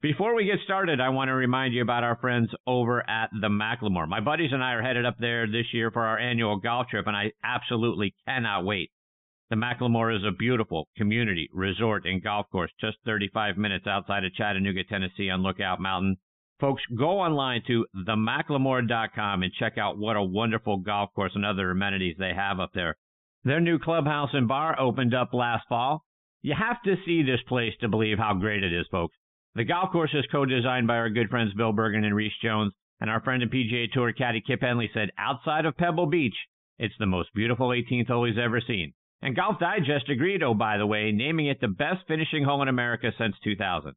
Before we get started, I want to remind you about our friends over at the McLemore. My buddies and I are headed up there this year for our annual golf trip, and I absolutely cannot wait. The McLemore is a beautiful community resort and golf course just 35 minutes outside of Chattanooga, Tennessee on Lookout Mountain. Folks, go online to themclemore.com and check out what a wonderful golf course and other amenities they have up there. Their new clubhouse and bar opened up last fall. You have to see this place to believe how great it is, folks. The golf course is co-designed by our good friends Bill Bergin and Rees Jones, and our friend and PGA Tour caddy Kip Henley said, outside of Pebble Beach, it's the most beautiful 18th hole he's ever seen. And Golf Digest agreed, oh, by the way, naming it the best finishing hole in America since 2000.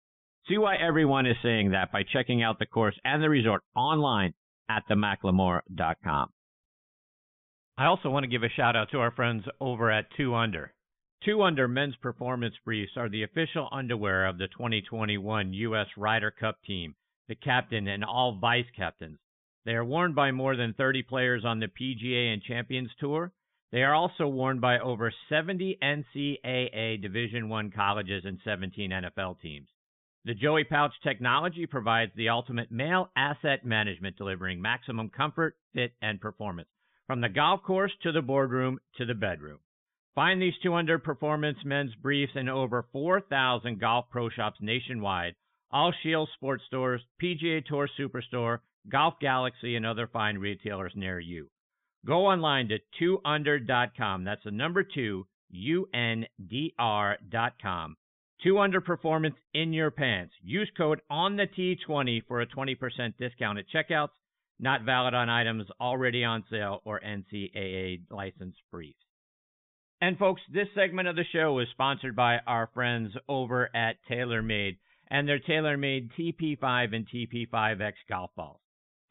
See why everyone is saying that by checking out the course and the resort online at themclemore.com. I also want to give a shout out to our friends over at 2 Under. 2 Under men's performance briefs are the official underwear of the 2021 U.S. Ryder Cup team, the captain and all vice captains. They are worn by more than 30 players on the PGA and Champions Tour. They are also worn by over 70 NCAA Division 1 colleges and 17 NFL teams. The Joey Pouch technology provides the ultimate male asset management, delivering maximum comfort, fit, and performance from the golf course to the boardroom to the bedroom. Find these 200 performance men's briefs in over 4,000 golf pro shops nationwide, all Scheels sports stores, PGA Tour Superstore, Golf Galaxy, and other fine retailers near you. Go online to 2under.com. That's the number 2, U-N-D-R.com Two under performance in your pants. Use code on the T20 for a 20% discount at checkouts. Not valid on items already on sale or NCAA license briefs. And folks, this segment of the show is sponsored by our friends over at TaylorMade and their TaylorMade TP5 and TP5X golf balls.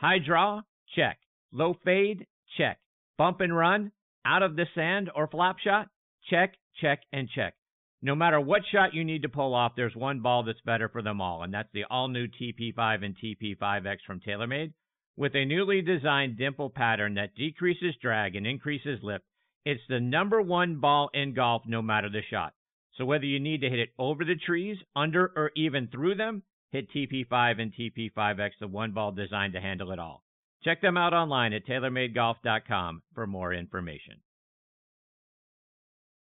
High draw? Check. Low fade? Check. Bump and run? Out of the sand or flop shot? Check, check, and check. No matter what shot you need to pull off, there's one ball that's better for them all, and that's the all new TP5 and TP5X from TaylorMade. With a newly designed dimple pattern that decreases drag and increases lift, it's the number one ball in golf no matter the shot. So whether you need to hit it over the trees, under, or even through them, hit TP5 and TP5X, the one ball designed to handle it all. Check them out online at TaylorMadeGolf.com for more information.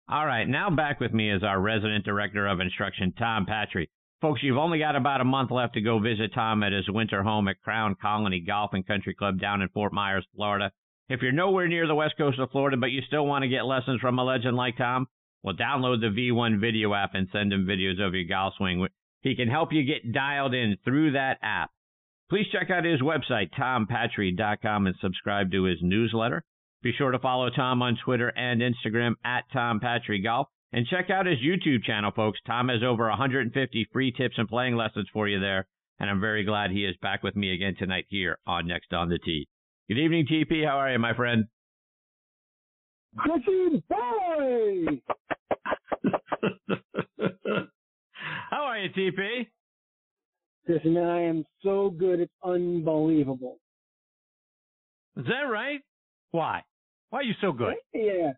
All right, now back with me is our resident director of instruction, Tom Patri. Folks, you've only got about a month left to go visit Tom at his winter home at Crown Colony Golf and Country Club down in Fort Myers, Florida. If you're nowhere near the west coast of Florida, but you still want to get lessons from a legend like Tom, well, download the V1 video app and send him videos of your golf swing. He can help you get dialed in through that app. Please check out his website, tompatri.com, and subscribe to his newsletter. Be sure to follow Tom on Twitter and Instagram at TomPatriGolf. And check out his YouTube channel, folks. Tom has over 150 free tips and playing lessons for you there. And I'm very glad he is back with me again tonight here on Next on the Tee. Good evening, TP. How are you, my friend? Good boy! How are you, TP? Listen, I am so good, it's unbelievable. Is that right? Why? Why are you so good? Yeah.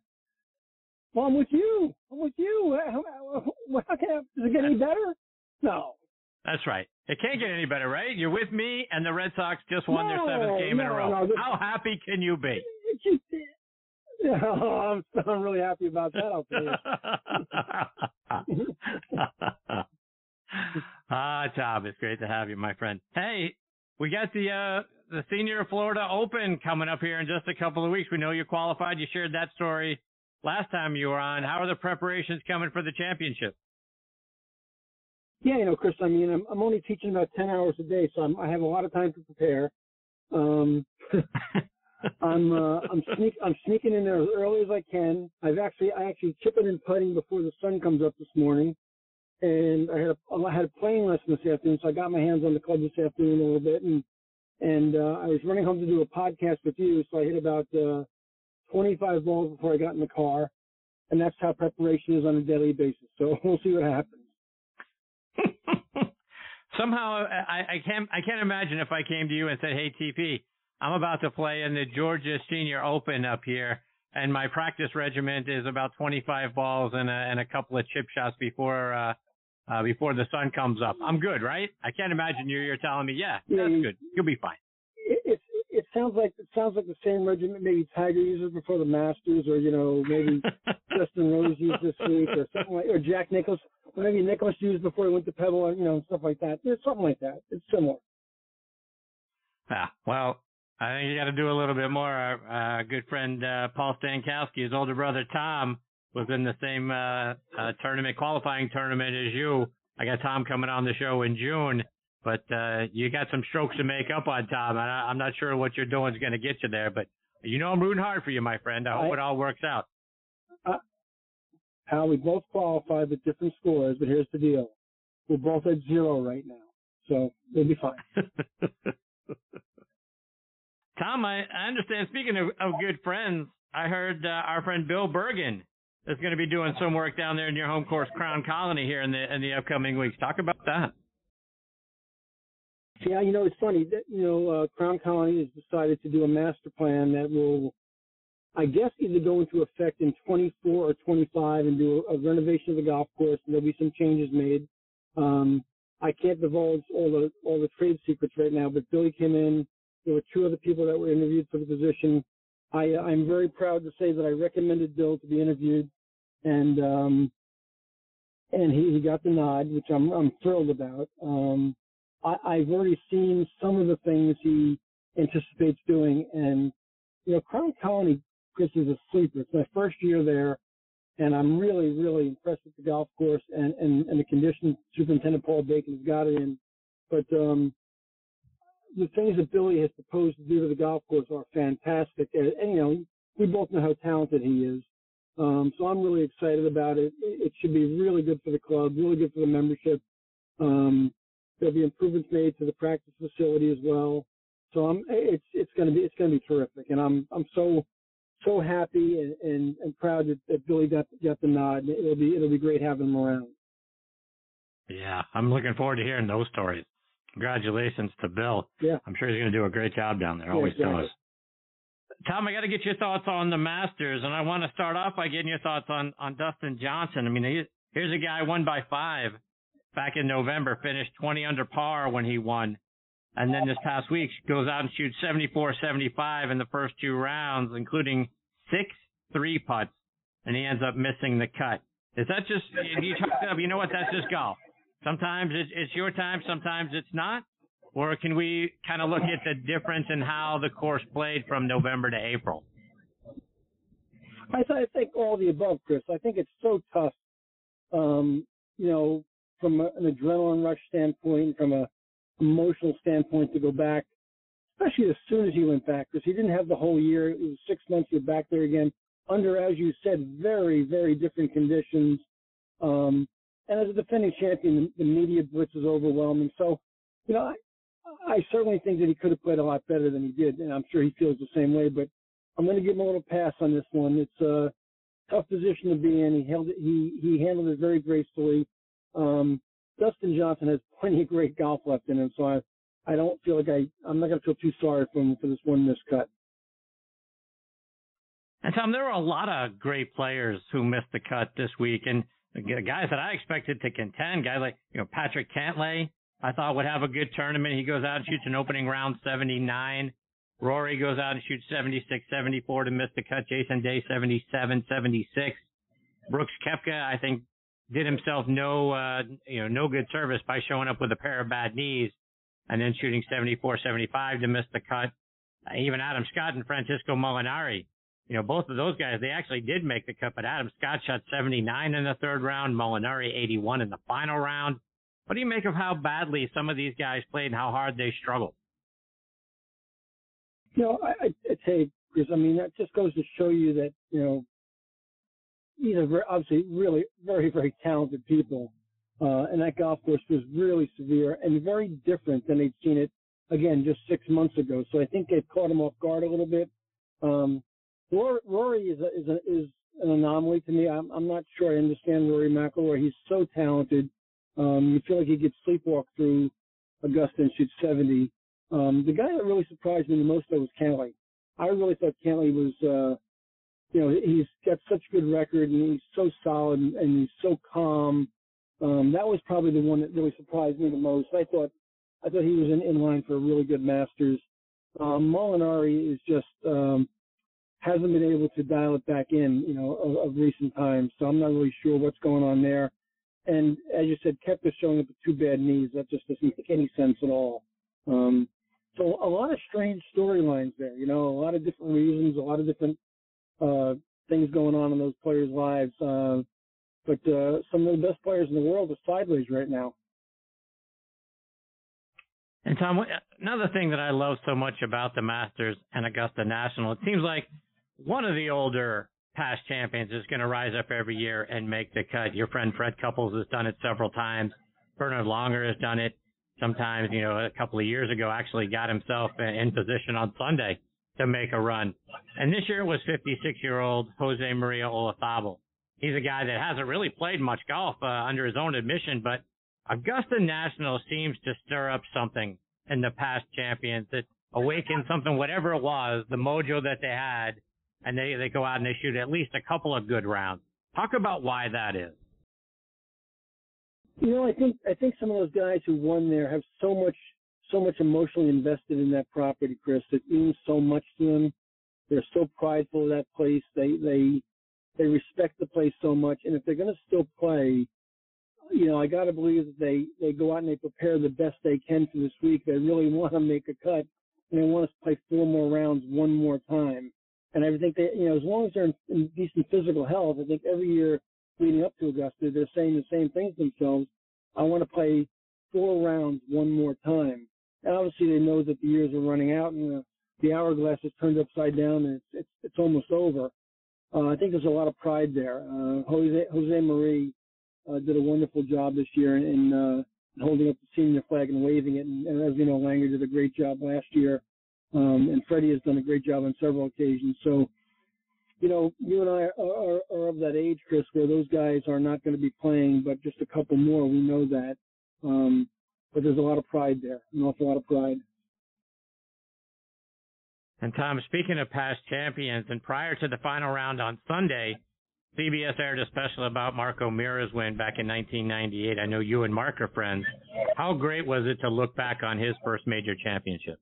Well, I'm with you. I'm with you. How, how, how can I, does it get any better? No. That's right. It can't get any better, right? You're with me, and the Red Sox just won no, their seventh game no, in a row. No, this, how happy can you be? I'm, I'm really happy about that. I'll tell you. ah, Tom, it's great to have you, my friend. Hey, we got the uh, the Senior Florida Open coming up here in just a couple of weeks. We know you qualified. You shared that story last time you were on. How are the preparations coming for the championship? Yeah, you know, Chris. I mean, I'm, I'm only teaching about ten hours a day, so I'm, I have a lot of time to prepare. Um, I'm uh, I'm sneak I'm sneaking in there as early as I can. I've actually I actually chipping and putting before the sun comes up this morning, and I had a, I had a playing lesson this afternoon, so I got my hands on the club this afternoon a little bit, and and uh, I was running home to do a podcast with you, so I hit about uh, 25 balls before I got in the car, and that's how preparation is on a daily basis. So we'll see what happens. Somehow, I, I can't I can't imagine if I came to you and said, "Hey, TP, I'm about to play in the Georgia Senior Open up here." and my practice regiment is about 25 balls and a, and a couple of chip shots before uh, uh, before the sun comes up. I'm good, right? I can't imagine you. You're telling me, yeah, that's good. You'll be fine. Sounds like it sounds like the same regiment maybe Tiger uses before the Masters, or you know maybe Justin Rose used this week, or something like, or Jack Nicklaus, or maybe Nicklaus used before he went to Pebble, or you know stuff like that. It's something like that. It's similar. Yeah. Well, I think you got to do a little bit more. Our uh, good friend uh, Paul Stankowski, his older brother Tom, was in the same uh, uh, tournament, qualifying tournament as you. I got Tom coming on the show in June, but uh, you got some strokes to make up on Tom, and I, I'm not sure what you're doing is going to get you there. But you know, I'm rooting hard for you, my friend. I hope I, it all works out. Uh, Al, we both qualified with different scores, but here's the deal: we're both at zero right now, so we'll be fine. Tom, I, I understand. Speaking of, of good friends, I heard uh, our friend Bill Bergin is going to be doing some work down there in your home course, Crown Colony, here in the in the upcoming weeks. Talk about that. Yeah, you know, it's funny that you know uh, Crown Colony has decided to do a master plan that will, I guess, either go into effect in 24 or 25 and do a, a renovation of the golf course, and there'll be some changes made. Um, I can't divulge all the all the trade secrets right now, but Billy came in. There were two other people that were interviewed for the position. I, I'm very proud to say that I recommended Bill to be interviewed, and um, and he, he got the nod, which I'm I'm thrilled about. Um, I, I've already seen some of the things he anticipates doing, and you know, Crown Colony, Chris is a sleeper. It's my first year there, and I'm really really impressed with the golf course and and, and the condition Superintendent Paul Bacon has got it in. But um, the things that Billy has proposed to do to the golf course are fantastic. And, and you know, we both know how talented he is. Um, so I'm really excited about it. It should be really good for the club, really good for the membership. Um, there'll be improvements made to the practice facility as well. So I'm, it's, it's going to be, it's going to be terrific. And I'm, I'm so, so happy and, and, and proud that, that Billy got, got the nod. It'll be, it'll be great having him around. Yeah. I'm looking forward to hearing those stories. Congratulations to Bill. Yeah. I'm sure he's going to do a great job down there. Always yeah, exactly. does. Tom, I got to get your thoughts on the Masters, and I want to start off by getting your thoughts on on Dustin Johnson. I mean, he, here's a guy won by five back in November, finished 20 under par when he won, and then this past week goes out and shoots 74, 75 in the first two rounds, including six three putts, and he ends up missing the cut. Is that just you talked up? You know what? That's just golf. Sometimes it's, it's your time, sometimes it's not. Or can we kind of look at the difference in how the course played from November to April? I, think all the above, Chris. I think it's so tough, um, you know, from an adrenaline rush standpoint, from a emotional standpoint to go back, especially as soon as he went back, because he didn't have the whole year. It was six months. You're back there again under, as you said, very, very different conditions. Um, and as a defending champion, the, the media blitz is overwhelming. So, you know, I, I certainly think that he could have played a lot better than he did, and I'm sure he feels the same way. But I'm going to give him a little pass on this one. It's a tough position to be in. He held it. He he handled it very gracefully. Um, Dustin Johnson has plenty of great golf left in him, so I I don't feel like I I'm not going to feel too sorry for him for this one miscut. And Tom, there were a lot of great players who missed the cut this week, and guys that I expected to contend, guys like you know Patrick Cantlay, I thought would have a good tournament. He goes out and shoots an opening round 79. Rory goes out and shoots 76, 74 to miss the cut. Jason Day 77, 76. Brooks Koepka, I think, did himself no uh, you know no good service by showing up with a pair of bad knees and then shooting 74, 75 to miss the cut. Uh, even Adam Scott and Francesco Molinari you know, both of those guys, they actually did make the cut, but Adam Scott shot 79 in the third round, Molinari 81 in the final round. What do you make of how badly some of these guys played and how hard they struggled? You know, I, I say, because I mean, that just goes to show you that, you know, these are obviously really very, very talented people. uh, and that golf course was really severe and very different than they'd seen it again just six months ago. So I think they've caught him off guard a little bit. Um, Rory, is a, is a, is an anomaly to me. I'm, I'm not sure I understand Rory McIlroy. He's so talented. Um, you feel like he could sleepwalk through Augusta and shoot 70. Um, the guy that really surprised me the most though was Cantlay. I really thought Cantlay was, uh, you know, he's got such a good record and he's so solid and, and he's so calm. Um, that was probably the one that really surprised me the most. I thought, I thought he was in, in line for a really good Masters. Um, Molinari is just, um, hasn't been able to dial it back in, you know, of, of recent times. So I'm not really sure what's going on there. And as you said, Koepka showing up with two bad knees. That just doesn't make any sense at all. Um, so a lot of strange storylines there, you know, a lot of different reasons, a lot of different uh, things going on in those players' lives. Uh, but uh, some of the best players in the world are sideways right now. And Tom, another thing that I love so much about the Masters and Augusta National, it seems like one of the older past champions is going to rise up every year and make the cut. Your friend Fred Couples has done it several times. Bernhard Langer has done it sometimes, you know, a couple of years ago, actually got himself in position on Sunday to make a run. And this year it was 56 year old Jose Maria Olazabal. He's a guy that hasn't really played much golf uh, under his own admission, but Augusta National seems to stir up something in the past champions that awakened something, whatever it was, the mojo that they had, and they, they go out and they shoot at least a couple of good rounds. Talk about why that is. You know, I think I think some of those guys who won there have so much so much emotionally invested in that property, Chris. It means so much to them. They're so prideful of that place. They they they respect the place so much. And if they're going to still play, you know, I got to believe that they they go out and they prepare the best they can for this week. They really want to make a cut and they want to play four more rounds one more time. And I think they, you know, as long as they're in, in decent physical health, I think every year leading up to Augusta, they're saying the same things themselves. I want to play four rounds one more time. And obviously they know that the years are running out and the, the hourglass is turned upside down and it's, it's, it's almost over. Uh, I think there's a lot of pride there. Uh, Jose, Jose Marie, uh, did a wonderful job this year in, in uh, holding up the senior flag and waving it. And, and as you know, Langer did a great job last year. Um, and Freddie has done a great job on several occasions. So, you know, you and I are, are, are of that age, Chris, where those guys are not going to be playing, but just a couple more. We know that. Um, but there's a lot of pride there, an awful lot of pride. And Tom, speaking of past champions, and prior to the final round on Sunday, CBS aired a special about Mark O'Meara's win back in 1998. I know you and Mark are friends. How great was it to look back on his first major championship?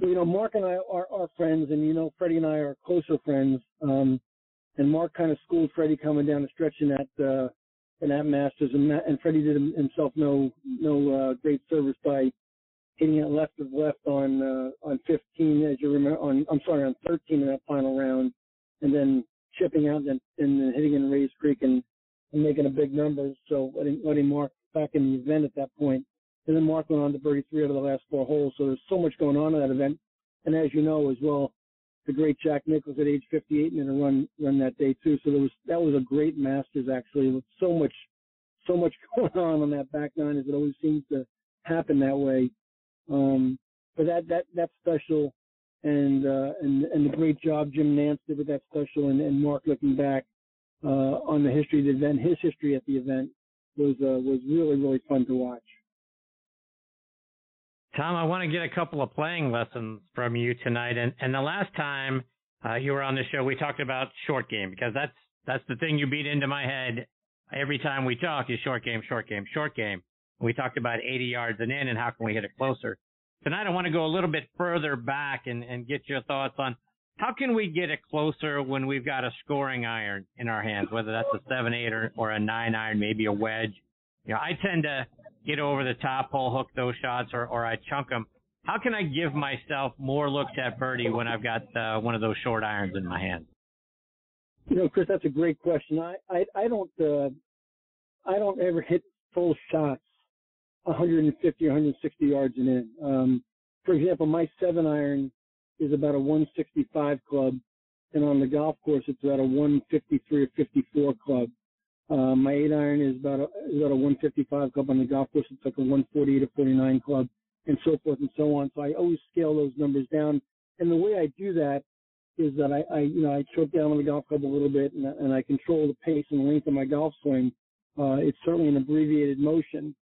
you know, Mark and I are, are friends, and you know, Freddie and I are closer friends. Um, and Mark kind of schooled Freddie coming down the stretch in that uh, in that Masters, and and Freddie did himself no no uh, great service by hitting it left of left on uh, on 15, as you remember, on I'm sorry, on 13 in that final round, and then chipping out and, and hitting in Rae's Creek and, and making a big number. So letting letting Mark back in the event at that. And then Mark went on to birdie three out of the last four holes. So there's so much going on in that event. And as you know as well, the great Jack Nicklaus at age 58 made a run run that day too. So there was that was a great Masters actually with so much so much going on on that back nine as it always seems to happen that way. Um, but that that that's special, and uh, and and the great job Jim Nantz did with that special, and, and Mark looking back uh, on the history of the event, his history at the event was uh, was really really fun to watch. Tom, I want to get a couple of playing lessons from you tonight. And, and the last time uh, you were on the show, we talked about short game because that's that's the thing you beat into my head every time we talk is short game, short game, short game. We talked about 80 yards and in and how can we hit it closer. Tonight I want to go a little bit further back and, and get your thoughts on how can we get it closer when we've got a scoring iron in our hands, whether that's a seven, eight or, or a nine iron, maybe a wedge. You know, I tend to get over the top, hole, hook those shots, or, or I chunk them. How can I give myself more looks at birdie when I've got uh, one of those short irons in my hand? You know, Chris, that's a great question. I I, I don't uh, I don't ever hit full shots 150 or 160 yards and in. Um, for example, my seven iron is about a 165 club, and on the golf course it's about a 153 or 54 club. Uh, my eight iron is about a, is about a 155 club on the golf course. It's like a 148 to 49 club, and so forth and so on. So I always scale those numbers down. And the way I do that is that I, I you know, I choke down on the golf club a little bit, and, and I control the pace and length of my golf swing. Uh, it's certainly an abbreviated motion.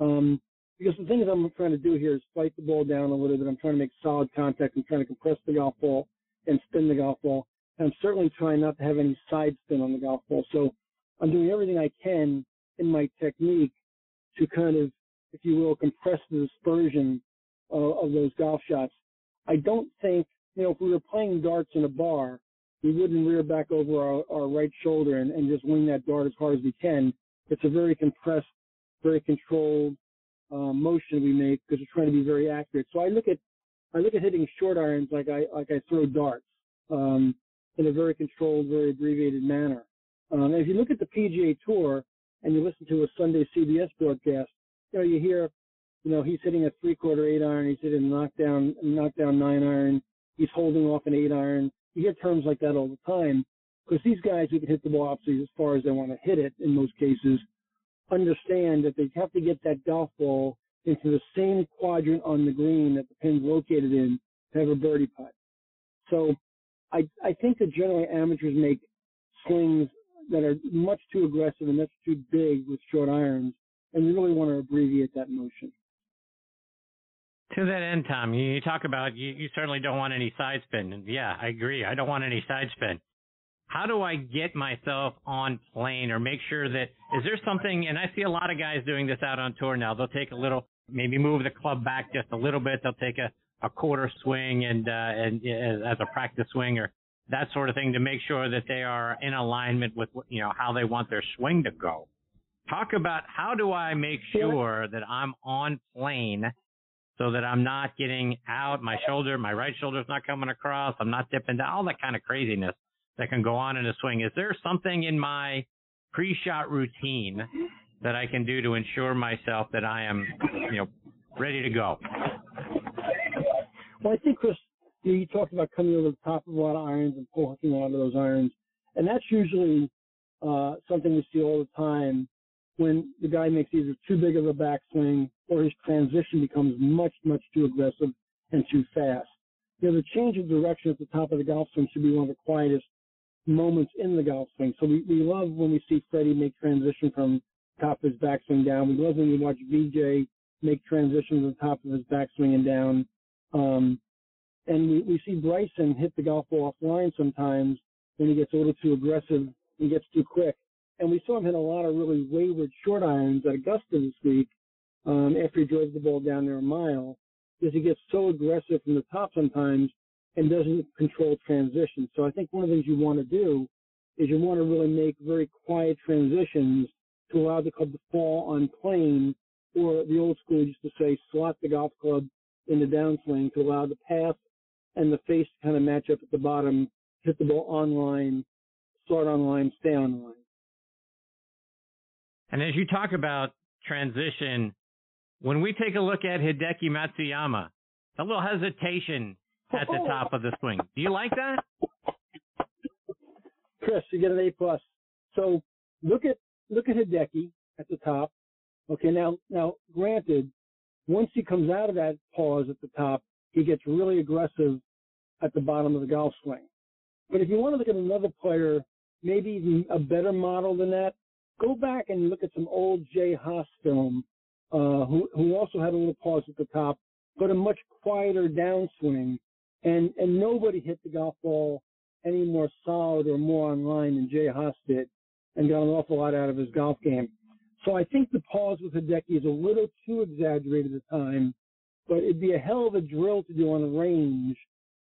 Um, because the thing that I'm trying to do here is fight the ball down a little bit. I'm trying to make solid contact. I'm trying to compress the golf ball and spin the golf ball. And I'm certainly trying not to have any side spin on the golf ball. So I'm doing everything I can in my technique to kind of, if you will, compress the dispersion uh, of those golf shots. I don't think, you know, if we were playing darts in a bar, we wouldn't rear back over our, our right shoulder and, and just wing that dart as hard as we can. It's a very compressed, very controlled uh, motion we make because we're trying to be very accurate. So I look at I look at hitting short irons like I like I throw darts um, in a very controlled, very abbreviated manner. Um, if you look at the PGA Tour and you listen to a Sunday CBS broadcast, you know you hear, you know he's hitting a three-quarter eight iron, he's hitting a knockdown knockdown nine iron, he's holding off an eight iron. You hear terms like that all the time because these guys who can hit the ball obviously as far as they want to hit it in most cases understand that they have to get that golf ball into the same quadrant on the green that the pin's located in to have a birdie putt. So I, I think that generally amateurs make swings that are much too aggressive and much too big with short irons, and you really want to abbreviate that motion. To that end, Tom, you talk about you, you certainly don't want any side spin. And yeah, I agree. I don't want any side spin how do I get myself on plane or make sure that is there something and I see a lot of guys doing this out on tour now. They'll take a little maybe move the club back just a little bit. They'll take a, a quarter swing and uh and as a practice swing or that sort of thing to make sure that they are in alignment with you know how they want their swing to go. Talk about how do I make sure that I'm on plane so that I'm not getting out, my shoulder, my right shoulder's not coming across, I'm not dipping down, all that kind of craziness that can go on in a swing. Is there something in my pre-shot routine that I can do to ensure myself that I am, you know, ready to go? Well, I think Chris, you talked about coming over the top of a lot of irons and poking onto those irons, and that's usually uh, something we see all the time when the guy makes either too big of a backswing or his transition becomes much, much too aggressive and too fast. You know, the change of direction at the top of the golf swing should be one of the quietest moments in the golf swing. So we, we love when we see Freddie make transition from top of his backswing down. We love when we watch VJ make transitions on top of his backswing and down. Um, and we, we see Bryson hit the golf ball offline sometimes when he gets a little too aggressive and gets too quick. And we saw him hit a lot of really wayward short irons at Augusta this week um, after he drove the ball down there a mile because he gets so aggressive from the top sometimes and doesn't control transitions. So I think one of the things you want to do is you want to really make very quiet transitions to allow the club to fall on plane, or the old school used to say slot the golf club in the downswing to allow the path and the face kind of match up at the bottom, hit the ball online, start online, stay online. And as you talk about transition, when we take a look at Hideki Matsuyama, a little hesitation at the top of the swing. Do you like that? Chris, you get an A plus. So look at look at Hideki at the top. Okay, now now granted, once he comes out of that pause at the top, he gets really aggressive at the bottom of the golf swing. But if you want to look at another player, maybe even a better model than that, go back and look at some old Jay Haas film, uh, who who also had a little pause at the top, but a much quieter downswing and and nobody hit the golf ball any more solid or more on line than Jay Haas did, and got an awful lot out of his golf game. So I think the pause with Hideki is a little too exaggerated at the time, but it'd be a hell of a drill to do on a range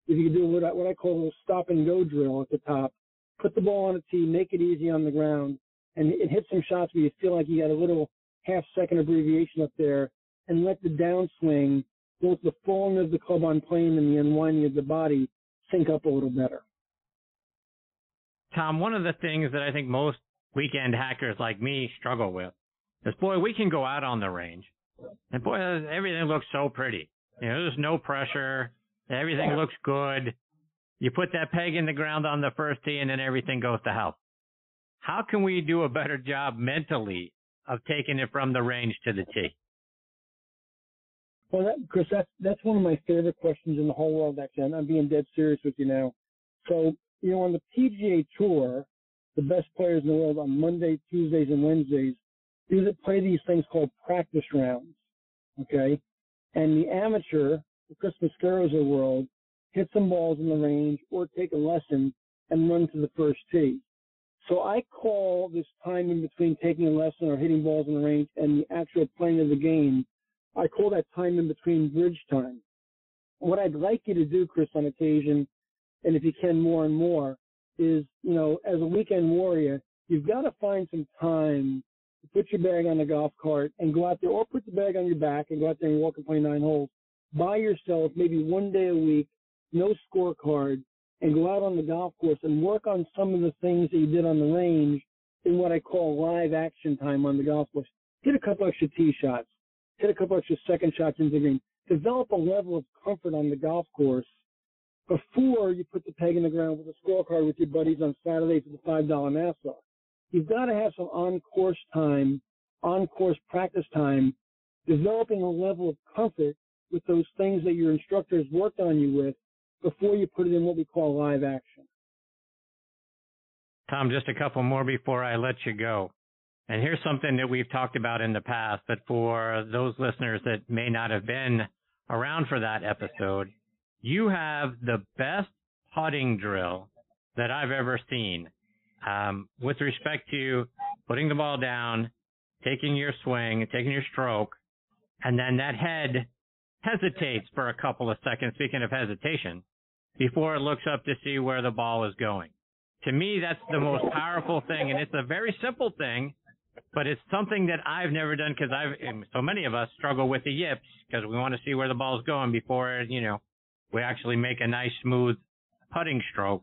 if you could do what I, what I call a stop and go drill at the top. Put the ball on a tee, make it easy on the ground, and, and hit some shots where you feel like you got a little half second abbreviation up there, and let the downswing both the falling of the club on plane and the unwinding of the body sync up a little better. Tom, one of the things that I think most weekend hackers like me struggle with is, boy, we can go out on the range, and boy, everything looks so pretty. You know, there's no pressure, everything yeah. looks good. You put that peg in the ground on the first tee, and then everything goes to hell. how can we do a better job mentally of taking it from the range to the tee? Well, that, Chris, that's that's one of my favorite questions in the whole world. Actually, I'm being dead serious with you now. So, you know, on the PGA Tour, the best players in the world on Monday, Tuesdays, and Wednesdays do play these things called practice rounds. Okay, and the amateur, the Chris Mascaros of the world, hit some balls in the range or take a lesson and run to the first tee. So I call this time in between taking a lesson or hitting balls in the range and the actual playing of the game, I call that time in between bridge time. What I'd like you to do, Chris, on occasion, and if you can more and more, is, you know, as a weekend warrior, you've got to find some time to put your bag on the golf cart and go out there or put the bag on your back and go out there and walk and play nine holes by yourself, maybe one day a week, no scorecard, and go out on the golf course and work on some of the things that you did on the range in what I call live action time on the golf course. Hit a couple extra tee shots, hit a couple extra second shots into the green. Develop a level of comfort on the golf course before you put the peg in the ground with a scorecard with your buddies on Saturday for the five dollar Nassau. You've got to have some on course time, on course practice time, developing a level of comfort with those things that your instructors worked on you with before you put it in what we call live action. Tom, just a couple more before I let you go. And here's something that we've talked about in the past, but for those listeners that may not have been around for that episode, you have the best putting drill that I've ever seen um, with respect to putting the ball down, taking your swing, taking your stroke, and then that head hesitates for a couple of seconds, speaking of hesitation, before it looks up to see where the ball is going. To me, that's the most powerful thing, and it's a very simple thing, but it's something that I've never done because I've, so many of us struggle with the yips because we want to see where the ball is going before, you know, we actually make a nice smooth putting stroke.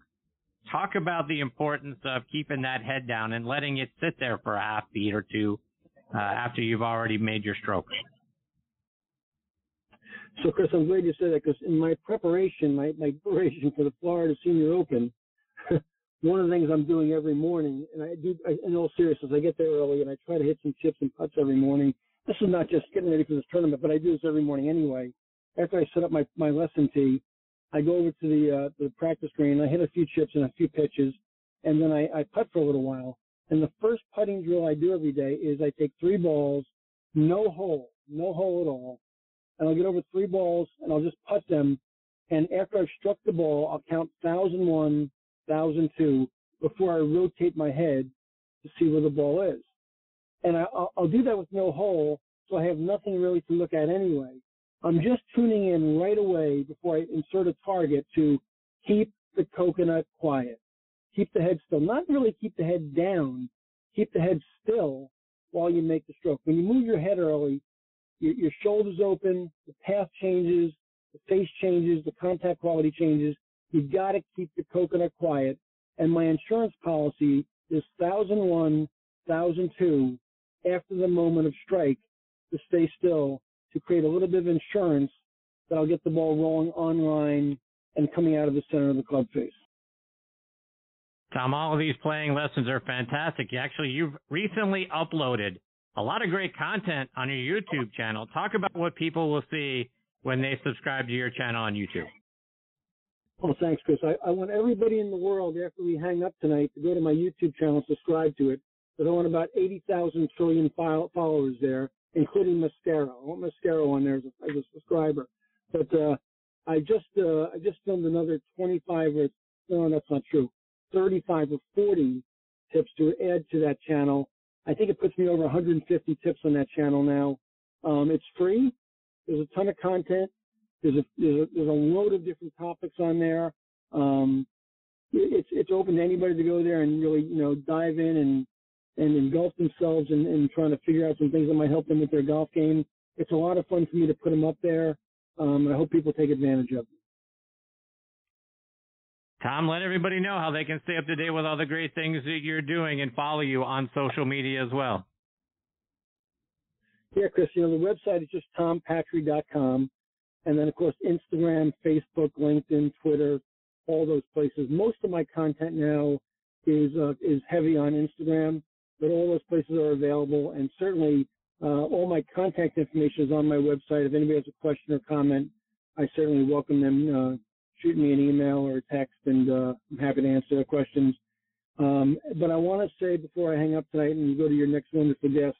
Talk about the importance of keeping that head down and letting it sit there for a half beat or two uh, after you've already made your stroke. So, Chris, I'm glad you said that because in my preparation, my, my preparation for the Florida Senior Open, one of the things I'm doing every morning, and I do, I, in all seriousness, I get there early and I try to hit some chips and putts every morning. This is not just getting ready for this tournament, but I do this every morning anyway. After I set up my, my lesson tee, I go over to the uh, the practice green. I hit a few chips and a few pitches, and then I, I putt for a little while. And the first putting drill I do every day is I take three balls, no hole, no hole at all, and I'll get over three balls and I'll just putt them. And after I've struck the ball, I'll count thousand one, thousand two before I rotate my head to see where the ball is. And I, I'll, I'll do that with no hole, so I have nothing really to look at anyway. I'm just tuning in right away before I insert a target to keep the coconut quiet. Keep the head still. Not really keep the head down. Keep the head still while you make the stroke. When you move your head early, your, your shoulders open, the path changes, the face changes, the contact quality changes. You've got to keep the coconut quiet. And my insurance policy is 1001, 1002 after the moment of strike to stay still to create a little bit of insurance that I'll get the ball rolling online and coming out of the center of the club face. Tom, all of these playing lessons are fantastic. Actually, you've recently uploaded a lot of great content on your YouTube channel. Talk about what people will see when they subscribe to your channel on YouTube. Well, thanks, Chris. I, I want everybody in the world, after we hang up tonight, to go to my YouTube channel subscribe to it. But I want about 80,000 trillion followers there, including Mascaro. I want Mascaro on there as a, as a subscriber. But uh, I just uh, I just filmed another 25 or no, that's not true. 35 or 40 tips to add to that channel I think it puts me over 150 tips on that channel now. Um, it's free. There's a ton of content. There's a, there's a, there's a load of different topics on there. Um, it's it's open to anybody to go there and really you know dive in and and engulf themselves in, in trying to figure out some things that might help them with their golf game. It's a lot of fun for me to put them up there, um, I hope people take advantage of it. Tom, let everybody know how they can stay up to date with all the great things that you're doing and follow you on social media as well. Yeah, Chris, you know, the website is just tompatri.com. And then, of course, Instagram, Facebook, LinkedIn, Twitter, all those places. Most of my content now is uh, is heavy on Instagram, but all those places are available, and certainly uh, all my contact information is on my website. If anybody has a question or comment, I certainly welcome them. Uh, shoot me an email or a text, and uh, I'm happy to answer their questions. Um, but I want to say before I hang up tonight and you go to your next wonderful guest,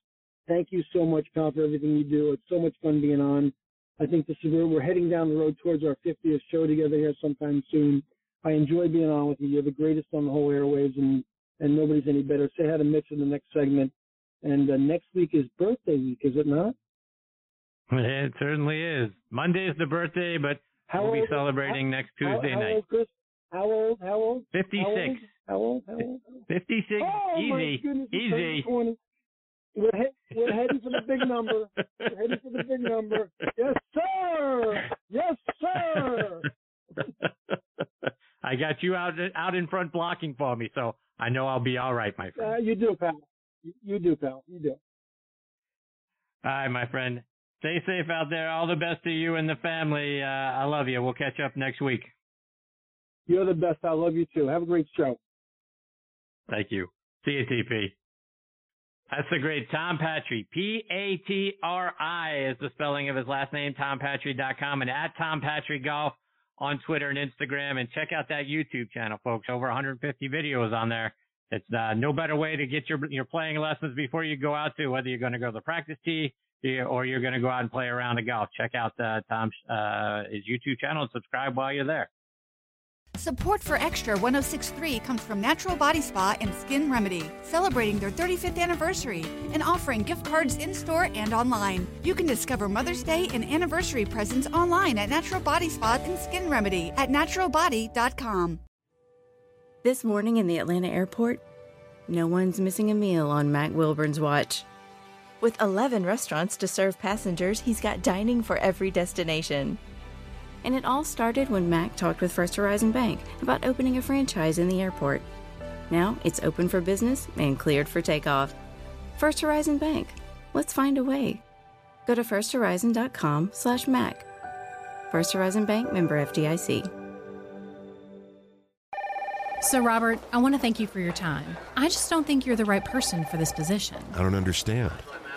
thank you so much, pal, for everything you do. It's so much fun being on. I think this is where we're heading down the road towards our 50th show together here sometime soon. I enjoy being on with you. You're the greatest on the whole airwaves, and and nobody's any better. Say hi to Mitch in the next segment. And uh, next week is birthday week, is it not? It certainly is. Monday is the birthday, but how we'll be celebrating how, next Tuesday how, how night. Old, Chris? How old? How old? 56. How old? How old? 56. Oh, Easy. Goodness, Easy. We're, he- we're heading for the big number. We're heading for the big number. Yes, sir. Yes, sir. I got you out out in front blocking for me, so I know I'll be all right, my friend. Uh, you do, pal. You, you do, pal. You do. All right, my friend. Stay safe out there. All the best to you and the family. Uh, I love you. We'll catch up next week. You're the best. I love you too. Have a great show. Thank you. See you, TP. That's the great Tom Patri. P-A-T-R-I is the spelling of his last name, tompatri.com and at Tom Patri Golf on Twitter and Instagram. And check out that YouTube channel, folks. Over 150 videos on there. It's uh, no better way to get your your playing lessons before you go out to whether you're going to go to the practice tee or you're going to go out and play around the golf. Check out uh, Tom's uh, his YouTube channel and subscribe while you're there. Support for Extra 1063 comes from Natural Body Spa and Skin Remedy, celebrating their 35th anniversary and offering gift cards in store and online. You can discover Mother's Day and anniversary presents online at Natural Body Spa and Skin Remedy at naturalbody.com. This morning in the Atlanta airport, no one's missing a meal on Mac Wilburn's watch. With 11 restaurants to serve passengers, he's got dining for every destination. And it all started when Mac talked with First Horizon Bank about opening a franchise in the airport. Now it's open for business and cleared for takeoff. First Horizon Bank. Let's find a way. Go to firsthorizon.com/mac. First Horizon Bank member FDIC. So, Robert, I want to thank you for your time. I just don't think you're the right person for this position. I don't understand.